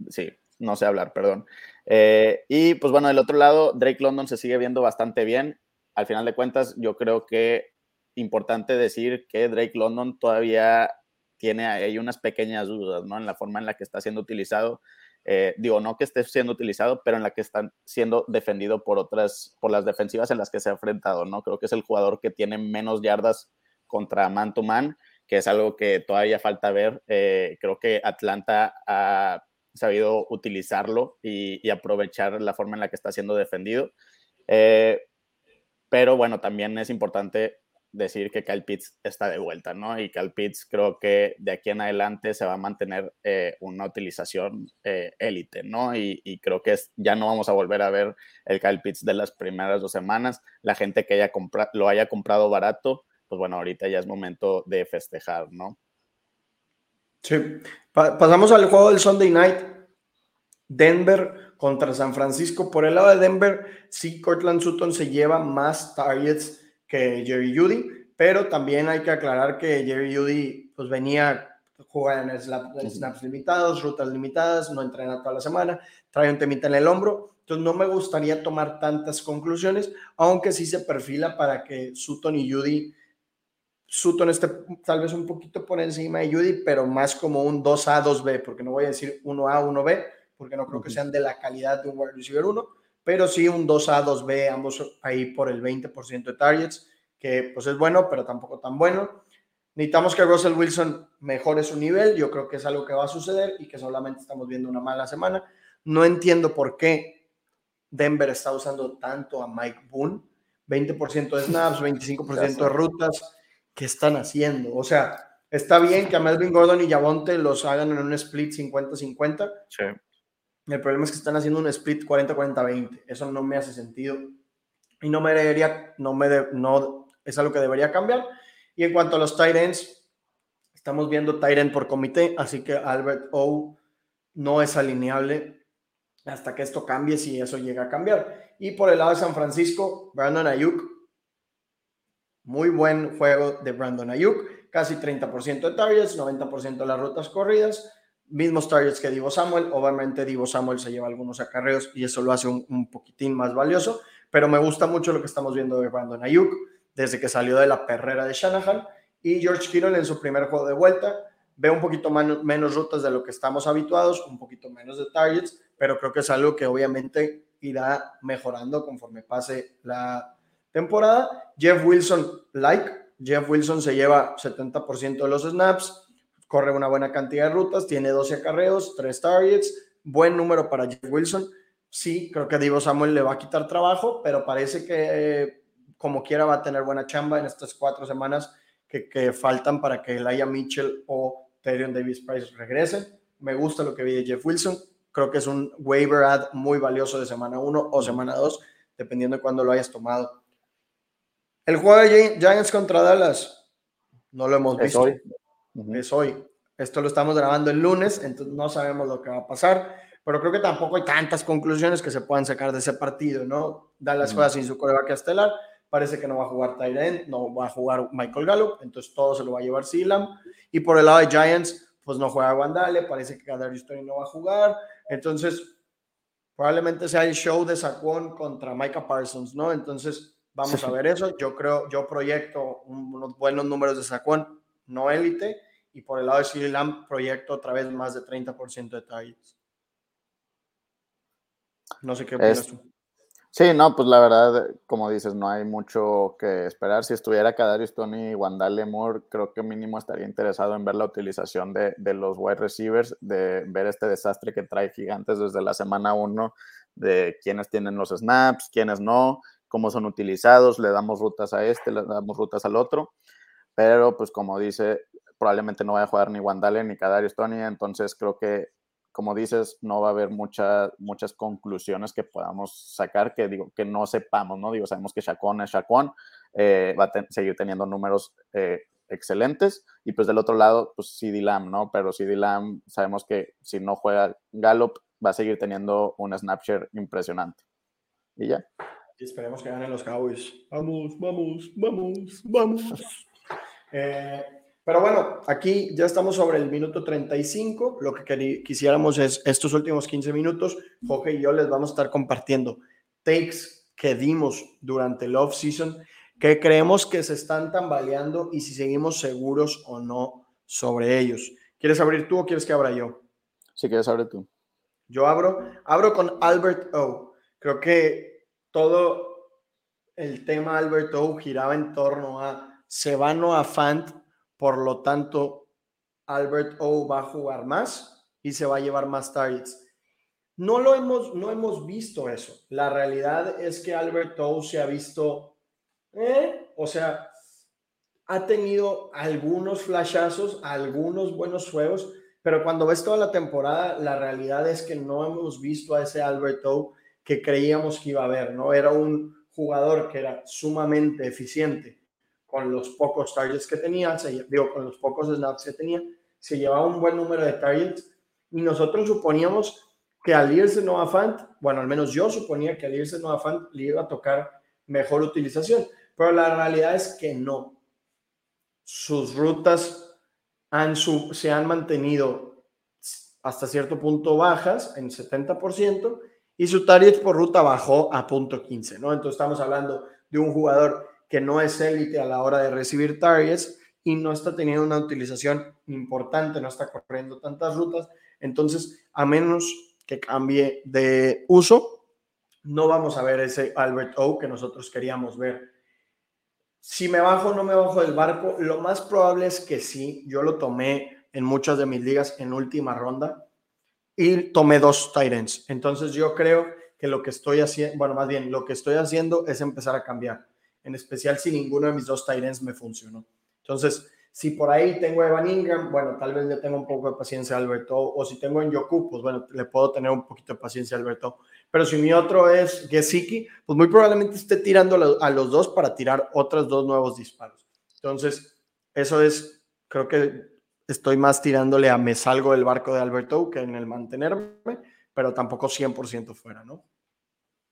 Speaker 2: sí, no sé hablar, perdón. Eh, y pues bueno, del otro lado, Drake London se sigue viendo bastante bien. Al final de cuentas, yo creo que importante decir que Drake London todavía tiene ahí unas pequeñas dudas, ¿no? En la forma en la que está siendo utilizado. Eh, digo, no que esté siendo utilizado, pero en la que está siendo defendido por otras, por las defensivas en las que se ha enfrentado, ¿no? Creo que es el jugador que tiene menos yardas contra man to man, que es algo que todavía falta ver. Eh, creo que Atlanta ha sabido utilizarlo y, aprovechar la forma en la que está siendo defendido. Eh, pero bueno, también es importante decir que Kyle Pitts está de vuelta, ¿no? Y Kyle Pitts creo que de aquí en adelante se va a mantener eh, una utilización eh, élite, ¿no? Y, creo que ya no vamos a volver a ver el Kyle Pitts de las primeras dos semanas. La gente que haya lo haya comprado barato, pues bueno, ahorita ya es momento de festejar, ¿no?
Speaker 1: Sí. pasamos al juego del Sunday Night. Denver contra San Francisco. Por el lado de Denver, sí, Cortland Sutton se lleva más targets que Jerry Judy, pero también hay que aclarar que Jerry Judy pues venía jugando en snaps limitados, rutas limitadas, no entrena toda la semana, trae un temita en el hombro, entonces no me gustaría tomar tantas conclusiones, aunque sí se perfila para que Sutton y Judy, Sutton esté tal vez un poquito por encima de Judy, pero más como un 2A, 2B, porque no voy a decir 1A, 1B, porque no creo que sean de la calidad de un wide receiver 1, pero sí un 2A, 2B, ambos ahí por el 20% de targets, que pues es bueno, pero tampoco tan bueno. Necesitamos que Russell Wilson mejore su nivel, yo creo que es algo que va a suceder y que solamente estamos viendo una mala semana. No entiendo por qué Denver está usando tanto a Mike Boone, 20% de snaps, 25% de rutas, ¿qué están haciendo? O sea, está bien que a Melvin Gordon y Javonte los hagan en un split 50-50. Sí el problema es que están haciendo un split 40-40-20. Eso no me hace sentido. Y no me debería, no me no es algo que debería cambiar. Y en cuanto a los tight ends, estamos viendo tight end por comité, así que Albert O no es alineable hasta que esto cambie, si eso llega a cambiar. Y por el lado de San Francisco, Brandon Ayuk. Muy buen juego de Brandon Ayuk. Casi 30% de targets, 90% de las rutas corridas mismos targets que Divo Samuel. Obviamente Divo Samuel se lleva algunos acarreos y eso lo hace un, poquitín más valioso, pero me gusta mucho lo que estamos viendo de Brandon Ayuk desde que salió de la perrera de Shanahan y George Kittle en su primer juego de vuelta. Ve un poquito menos rutas de lo que estamos habituados, un poquito menos de targets, pero creo que es algo que obviamente irá mejorando conforme pase la temporada. Jeff Wilson, like, Jeff Wilson se lleva 70% de los snaps, corre una buena cantidad de rutas, tiene 12 acarreos, 3 targets, buen número para Jeff Wilson. Sí, creo que Divo Samuel le va a quitar trabajo, pero parece que como quiera va a tener buena chamba en estas cuatro semanas que, faltan para que Laia Mitchell o Terion Davis Price regresen. Me gusta lo que vi de Jeff Wilson. Creo que es un waiver ad muy valioso de semana 1 o semana 2, dependiendo de cuándo lo hayas tomado. El juego de Giants contra Dallas, no lo hemos visto es hoy. Esto lo estamos grabando el lunes, entonces no sabemos lo que va a pasar, pero creo que tampoco hay tantas conclusiones que se puedan sacar de ese partido, ¿no? Dallas juega sin su coreback estelar, parece que no va a jugar Tyrant, no va a jugar Michael Gallup, entonces todo se lo va a llevar Silam. Y por el lado de Giants, pues no juega Wandale, parece que Kadarius Tony no va a jugar, entonces probablemente sea el show de Saquon contra Micah Parsons, ¿no? Entonces vamos a ver eso. Yo creo, yo proyecto unos buenos números de Saquon, no élite, y por el lado de CeeDee Lamb proyecto otra vez más de 30% de targets. No sé qué opinas tú.
Speaker 2: Sí, no, pues la verdad, como dices, no hay mucho que esperar. Si estuviera Kadarius Tony y Wandale Moore, creo que mínimo estaría interesado en ver la utilización de, de, los wide receivers, de ver este desastre que trae Gigantes desde la semana 1, de quiénes tienen los snaps, quiénes no, cómo son utilizados, le damos rutas a este, le damos rutas al otro. Pero, pues como dice, probablemente no vaya a jugar ni Wandale ni Kadarius Tony, entonces creo que, como dices, no va a haber muchas muchas conclusiones que podamos sacar que, digo, que no sepamos, ¿no? Digo, sabemos que Chacón es Chacón, eh, va a seguir teniendo números eh, excelentes, y pues del otro lado, pues CD Lamb, ¿no? Pero CD Lamb sabemos que si no juega Gallup, va a seguir teniendo un snapshare impresionante. Y ya.
Speaker 1: Y esperemos que ganen los Cowboys. Vamos, vamos, vamos, vamos. Eh, pero bueno, aquí ya estamos sobre el minuto 35. Lo que quisiéramos es estos últimos 15 minutos, Jorge y yo les vamos a estar compartiendo takes que dimos durante el off-season, que creemos que se están tambaleando y si seguimos seguros o no sobre ellos. ¿Quieres abrir tú o quieres que abra yo?
Speaker 2: Si quieres, abre tú.
Speaker 1: Yo abro, abro con Albert O. Creo que todo el tema Albert O giraba en torno a se va a Fant por lo tanto, Albert O va a jugar más y se va a llevar más targets. No lo hemos, no hemos visto eso. La realidad es que Albert O se ha visto, ¿eh? o sea, ha tenido algunos flashazos, algunos buenos juegos, pero cuando ves toda la temporada, la realidad es que no hemos visto a ese Alberto que creíamos que iba a haber, ¿no? Era un jugador que era sumamente eficiente con los pocos targets que tenía, se, digo, con los pocos snaps que tenía, se llevaba un buen número de targets y nosotros suponíamos que al irse Noah Fant, bueno, al menos yo suponía que al irse Noah Fant le iba a tocar mejor utilización, pero la realidad es que no. Sus rutas han se han mantenido hasta cierto punto bajas, en 70%, y su target por ruta bajó a punto 15, ¿no? Entonces estamos hablando de un jugador que no es élite a la hora de recibir targets y no está teniendo una utilización importante, no está corriendo tantas rutas. Entonces, a menos que cambie de uso, no vamos a ver ese Albert O que nosotros queríamos ver. Si me bajo o no me bajo del barco, lo más probable es que sí. Yo lo tomé en muchas de mis ligas en última ronda y tomé dos Titans. Entonces yo creo que lo que estoy haciendo, bueno, más bien lo que estoy haciendo es empezar a cambiar, en especial si ninguno de mis dos Titans me funcionó. Entonces, si por ahí tengo a Evan Ingram, bueno, tal vez le tengo un poco de paciencia a Alberto, o si tengo en Yoku, pues bueno, le puedo tener un poquito de paciencia a Alberto. Pero si mi otro es Gesicki, pues muy probablemente esté tirando a los dos para tirar otros dos nuevos disparos. Entonces, eso es, creo que estoy más tirándole a me salgo del barco de Alberto que en el mantenerme, pero tampoco 100% fuera, ¿no?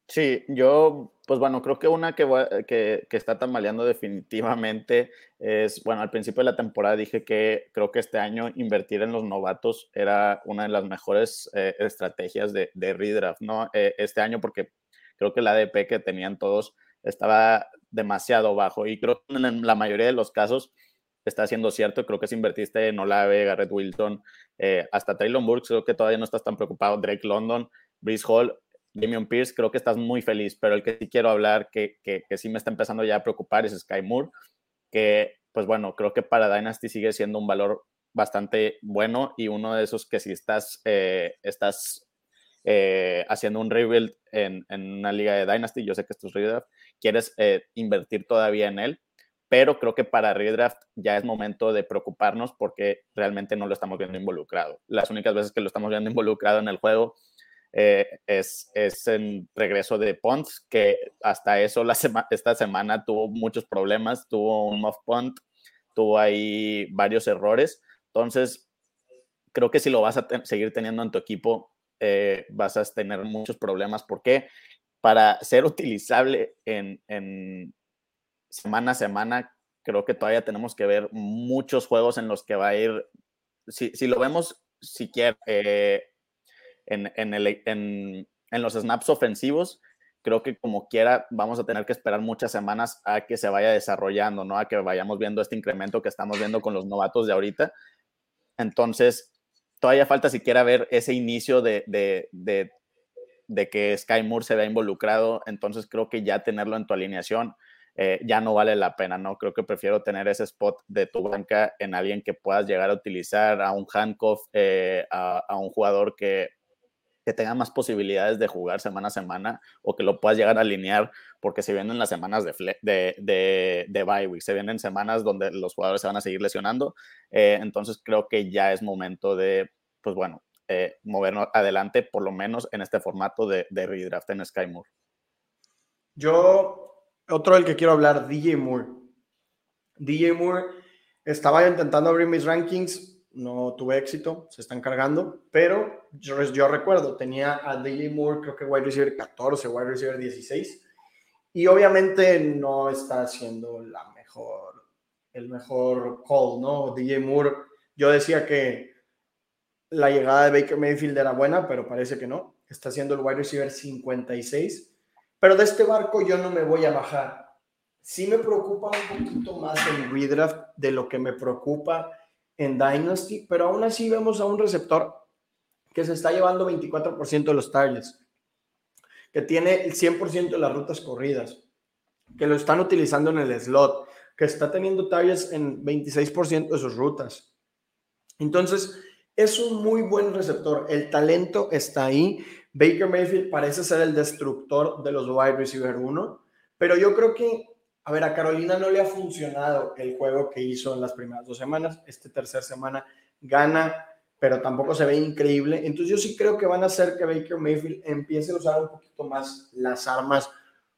Speaker 2: Sí, yo, pues bueno, creo que una que, que, que, está tambaleando definitivamente es, bueno, al principio de la temporada dije que creo que este año invertir en los novatos era una de las mejores eh, estrategias de, de, redraft, ¿no? Eh, este año porque creo que la ADP que tenían todos estaba demasiado bajo y creo que en la mayoría de los casos está haciendo cierto. Creo que si invertiste en Olave, Garrett Wilson, eh, hasta Traylon Burks, creo que todavía no estás tan preocupado. Drake London, Breeze Hall, Damian Pierce, creo que estás muy feliz, pero el que sí quiero hablar, que, que, que, sí me está empezando ya a preocupar, es Sky Moore, que pues bueno, creo que para Dynasty sigue siendo un valor bastante bueno y uno de esos que si estás, eh, estás eh, haciendo un rebuild en, en, una liga de Dynasty, yo sé que esto es redraft, quieres invertir todavía en él, pero creo que para redraft ya es momento de preocuparnos porque realmente no lo estamos viendo involucrado. Las únicas veces que lo estamos viendo involucrado en el juego eh, es, es en regreso de Ponts, que hasta eso esta semana tuvo muchos problemas, tuvo un muff punt, tuvo ahí varios errores. Entonces, creo que si lo vas a seguir teniendo en tu equipo, eh, vas a tener muchos problemas porque para ser utilizable en, semana a semana, creo que todavía tenemos que ver muchos juegos en los que va a ir, si, si lo vemos siquiera eh, en, en, los snaps ofensivos, creo que como quiera vamos a tener que esperar muchas semanas a que se vaya desarrollando, ¿no? A que vayamos viendo este incremento que estamos viendo con los novatos de ahorita. Entonces, todavía falta siquiera ver ese inicio de, de, de, de que Sky Moore se vea involucrado. Entonces, creo que ya tenerlo en tu alineación eh, ya no vale la pena, ¿no? Creo que prefiero tener ese spot de tu banca en alguien que puedas llegar a utilizar, a un handcuff, eh, a, un jugador que, que, tenga más posibilidades de jugar semana a semana o que lo puedas llegar a alinear porque se vienen las semanas de, de, de, de bye week, se vienen semanas donde los jugadores se van a seguir lesionando, eh, entonces creo que ya es momento de, pues bueno, movernos adelante, por lo menos en este formato de, de redraft en Sky Moore.
Speaker 1: Yo otro del que quiero hablar, DJ Moore. DJ Moore, estaba intentando abrir mis rankings, no tuve éxito, se están cargando, pero yo, yo recuerdo, tenía a DJ Moore, creo que wide receiver 14, wide receiver 16, y obviamente no está haciendo la mejor, el mejor call, ¿no? DJ Moore, yo decía que la llegada de Baker Mayfield era buena, pero parece que no. Está haciendo el wide receiver 56 pero de este barco yo no me voy a bajar. Sí me preocupa un poquito más el redraft de lo que me preocupa en Dynasty, pero aún así vemos a un receptor que se está llevando 24% de los targets, que tiene el 100% de las rutas corridas, que lo están utilizando en el slot, que está teniendo targets en 26% de sus rutas. Entonces, es un muy buen receptor. El talento está ahí. Baker Mayfield parece ser el destructor de los wide receiver 1, pero yo creo que A ver, a Carolina no le ha funcionado el juego que hizo en las primeras dos semanas. Este tercer semana gana, pero tampoco se ve increíble. Entonces yo sí creo que van a hacer que Baker Mayfield empiece a usar un poquito más las armas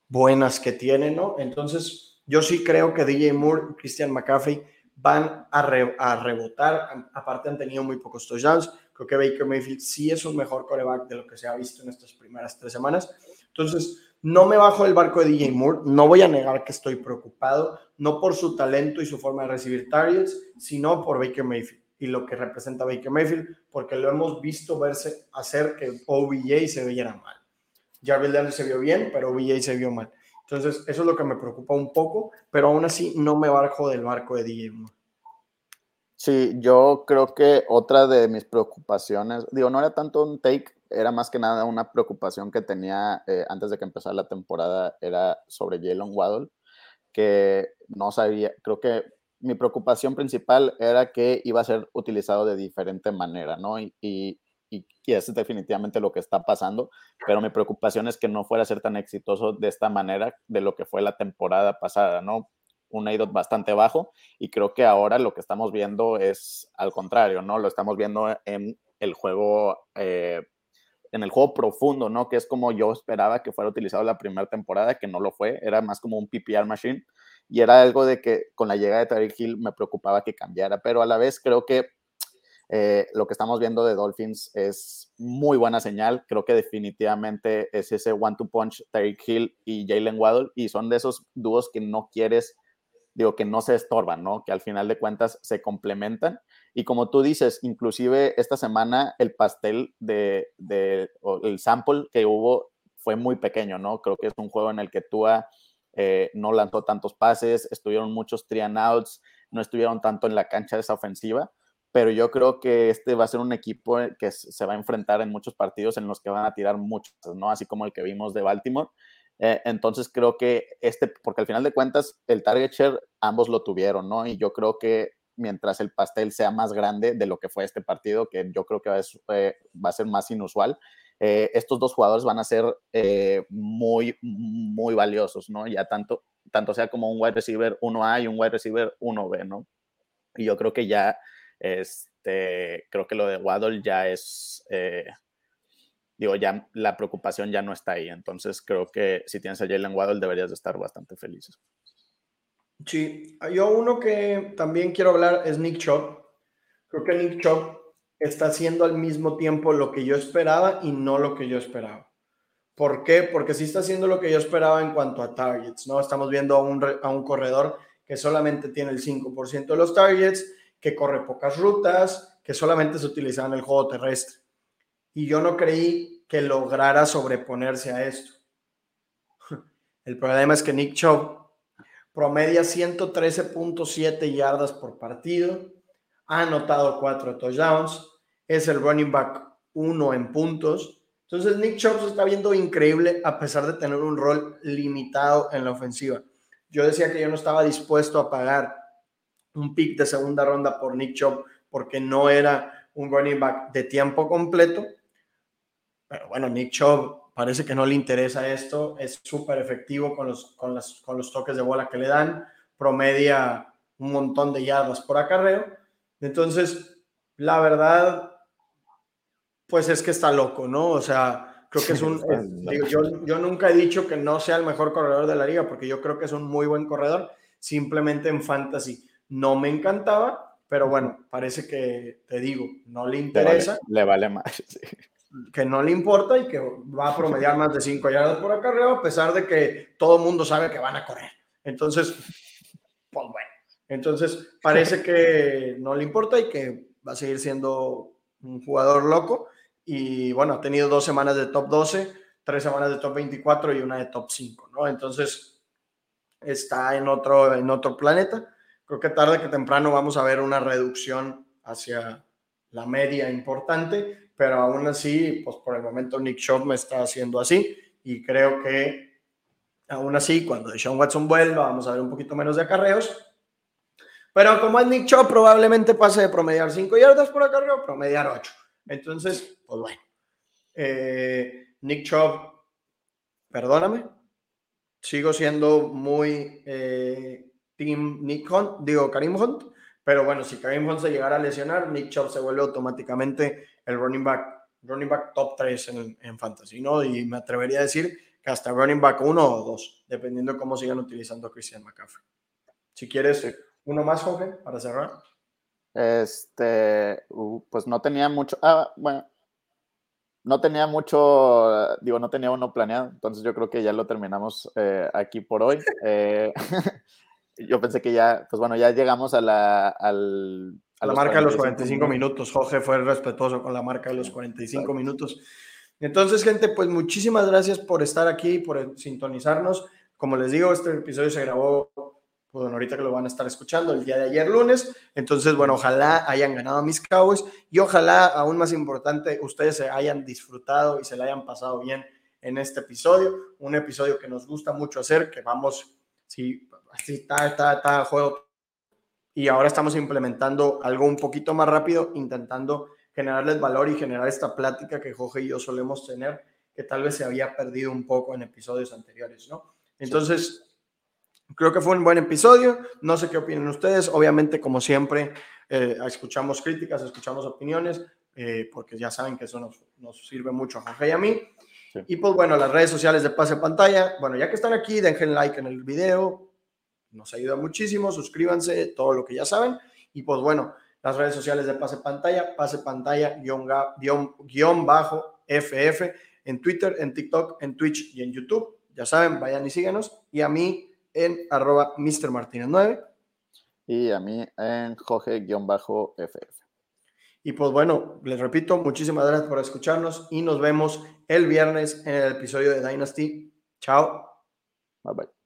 Speaker 1: buenas que tiene, ¿no? Entonces yo sí creo que DJ Moore Christian McCaffrey van a, a rebotar. Aparte han tenido muy pocos touchdowns. Creo que Baker Mayfield sí es un mejor coreback de lo que se ha visto en estas primeras tres semanas. Entonces, no me bajo del barco de DJ Moore, no voy a negar que estoy preocupado, no por su talento y su forma de recibir targets, sino por Baker Mayfield y lo que representa Baker Mayfield, porque lo hemos visto verse hacer que OBJ se viera mal. Jarvis Landry se vio bien, pero OBJ se vio mal. Entonces, eso es lo que me preocupa un poco, pero aún así no me bajo del barco de DJ Moore.
Speaker 2: Sí, yo creo que otra de mis preocupaciones, digo, no era tanto un take, era más que nada una preocupación que tenía eh, antes de que empezara la temporada, era sobre Jalen Waddle, que no sabía, creo que mi preocupación principal era que iba a ser utilizado de diferente manera, ¿no? Y, y, es definitivamente lo que está pasando, pero mi preocupación es que no fuera a ser tan exitoso de esta manera de lo que fue la temporada pasada, ¿no? un ADOT bastante bajo y creo que ahora lo que estamos viendo es al contrario, ¿no? Lo estamos viendo en el juego, eh, en el juego profundo, ¿no? Que es como yo esperaba que fuera utilizado la primera temporada, que no lo fue, era más como un PPR machine y era algo de que con la llegada de Tyreek Hill me preocupaba que cambiara, pero a la vez creo que eh, lo que estamos viendo de Dolphins es muy buena señal. Creo que definitivamente es ese one-two punch Tyreek Hill y Jalen Waddle y son de esos dúos que no quieres digo, que no se estorban, ¿no? Que al final de cuentas se complementan. Y como tú dices, inclusive esta semana el pastel de, de el sample que hubo fue muy pequeño, ¿no? Creo que es un juego en el que Tua eh, no lanzó tantos pases, estuvieron muchos three and outs, no estuvieron tanto en la cancha de esa ofensiva, pero yo creo que este va a ser un equipo que se va a enfrentar en muchos partidos en los que van a tirar muchos, ¿no? Así como el que vimos de Baltimore. Eh, entonces creo que este, porque al final de cuentas el target share ambos lo tuvieron, ¿no? Y yo creo que mientras el pastel sea más grande de lo que fue este partido, que yo creo que va a, eh, ser más inusual, eh, estos dos jugadores van a ser muy, muy valiosos, ¿no? Ya tanto, tanto sea como un wide receiver 1A y un wide receiver 1B, ¿no? Y yo creo que ya, este, creo que lo de Waddle ya es digo, ya la preocupación ya no está ahí. Entonces creo que si tienes a Jalen Waddle deberías de estar bastante feliz.
Speaker 1: Sí, yo uno que también quiero hablar es Nick Chubb. Creo que Nick Chubb está haciendo al mismo tiempo lo que yo esperaba y no lo que yo esperaba. ¿Por qué? Porque sí está haciendo lo que yo esperaba en cuanto a targets, ¿no? Estamos viendo a un, a un corredor que solamente tiene el 5% de los targets, que corre pocas rutas, que solamente se utiliza en el juego terrestre y yo no creí que lograra sobreponerse a esto. El problema es que Nick Chubb promedia 113.7 yardas por partido, ha anotado cuatro touchdowns, es el running back uno en puntos. Entonces Nick Chubb se está viendo increíble a pesar de tener un rol limitado en la ofensiva. Yo decía que yo no estaba dispuesto a pagar un pick de segunda ronda por Nick Chubb porque no era un running back de tiempo completo, pero bueno, Nick Chubb parece que no le interesa esto, es súper efectivo con los, con, las, con los toques de bola que le dan, promedia un montón de yardas por acarreo. Entonces, la verdad, pues es que está loco, ¿no? O sea, creo que es un... yo, yo nunca he dicho que no sea el mejor corredor de la liga, porque yo creo que es un muy buen corredor, simplemente en fantasy no me encantaba, pero bueno, parece que, te digo, no le interesa.
Speaker 2: Le vale, más. Sí
Speaker 1: que no le importa y que va a promediar más de 5 yardas por acarreo, a pesar de que todo el mundo sabe que van a correr. Entonces, pues bueno, entonces parece que no le importa y que va a seguir siendo un jugador loco. Y bueno, ha tenido dos semanas de top 12, tres semanas de top 24 y una de top 5, ¿no? Entonces, está en otro, en otro planeta. Creo que tarde que temprano vamos a ver una reducción hacia la media importante pero aún así, pues por el momento Nick Chubb me está haciendo así y creo que aún así, cuando Deshaun Watson vuelva, vamos a ver un poquito menos de acarreos. Pero como es Nick Chubb, probablemente pase de promediar 5 yardas por acarreo a promediar 8. Entonces, pues bueno. Eh, Nick Chubb, perdóname. sigo siendo muy eh, Team Nick Hunt, digo Karim Hunt, pero bueno, si Karim Hunt se llegara a lesionar, Nick Chubb se vuelve automáticamente el running back, running back top 3 en, en fantasy, ¿no? Y me atrevería a decir que hasta running back 1 o 2, dependiendo de cómo sigan utilizando a Christian McCaffrey. Si quieres uno más, Jorge, para cerrar.
Speaker 2: Este, uh, pues no tenía mucho, ah, bueno, no tenía mucho, digo, no tenía uno planeado, entonces yo creo que ya lo terminamos eh, aquí por hoy. Eh, yo pensé que ya, pues bueno, ya llegamos a la, al,
Speaker 1: a la marca de los 45 minutos. Jorge fue respetuoso con la marca de los 45 minutos. Entonces, gente, pues muchísimas gracias por estar aquí, por sintonizarnos. Como les digo, este episodio se grabó, pues bueno, ahorita que lo van a estar escuchando, el día de ayer lunes. Entonces, bueno, ojalá hayan ganado a mis Cowboys y ojalá, aún más importante, ustedes se hayan disfrutado y se la hayan pasado bien en este episodio. Un episodio que nos gusta mucho hacer, que vamos, sí, así está, está, está, juego. Y ahora estamos implementando algo un poquito más rápido, intentando generarles valor y generar esta plática que Jorge y yo solemos tener, que tal vez se había perdido un poco en episodios anteriores, ¿no? Entonces, creo que fue un buen episodio. No sé qué opinan ustedes. Obviamente, como siempre, eh, escuchamos críticas, escuchamos opiniones, eh, porque ya saben que eso nos, nos, sirve mucho a Jorge y a mí. Y pues bueno, las redes sociales de Pase Pantalla. Bueno, ya que están aquí, dejen like en el video. Nos ayuda muchísimo. Suscríbanse, todo lo que ya saben. Y pues bueno, las redes sociales de Pase Pantalla, Pase Pantalla, guion, bajo, FF, en Twitter, en TikTok, en Twitch y en YouTube. Ya saben, vayan y síganos. Y a mí en arroba Mr. Martínez 9.
Speaker 2: Y a mí en Jorge-FF.
Speaker 1: Y pues bueno, les repito, muchísimas gracias por escucharnos y nos vemos el viernes en el episodio de Dynasty. Chao.
Speaker 2: Bye bye.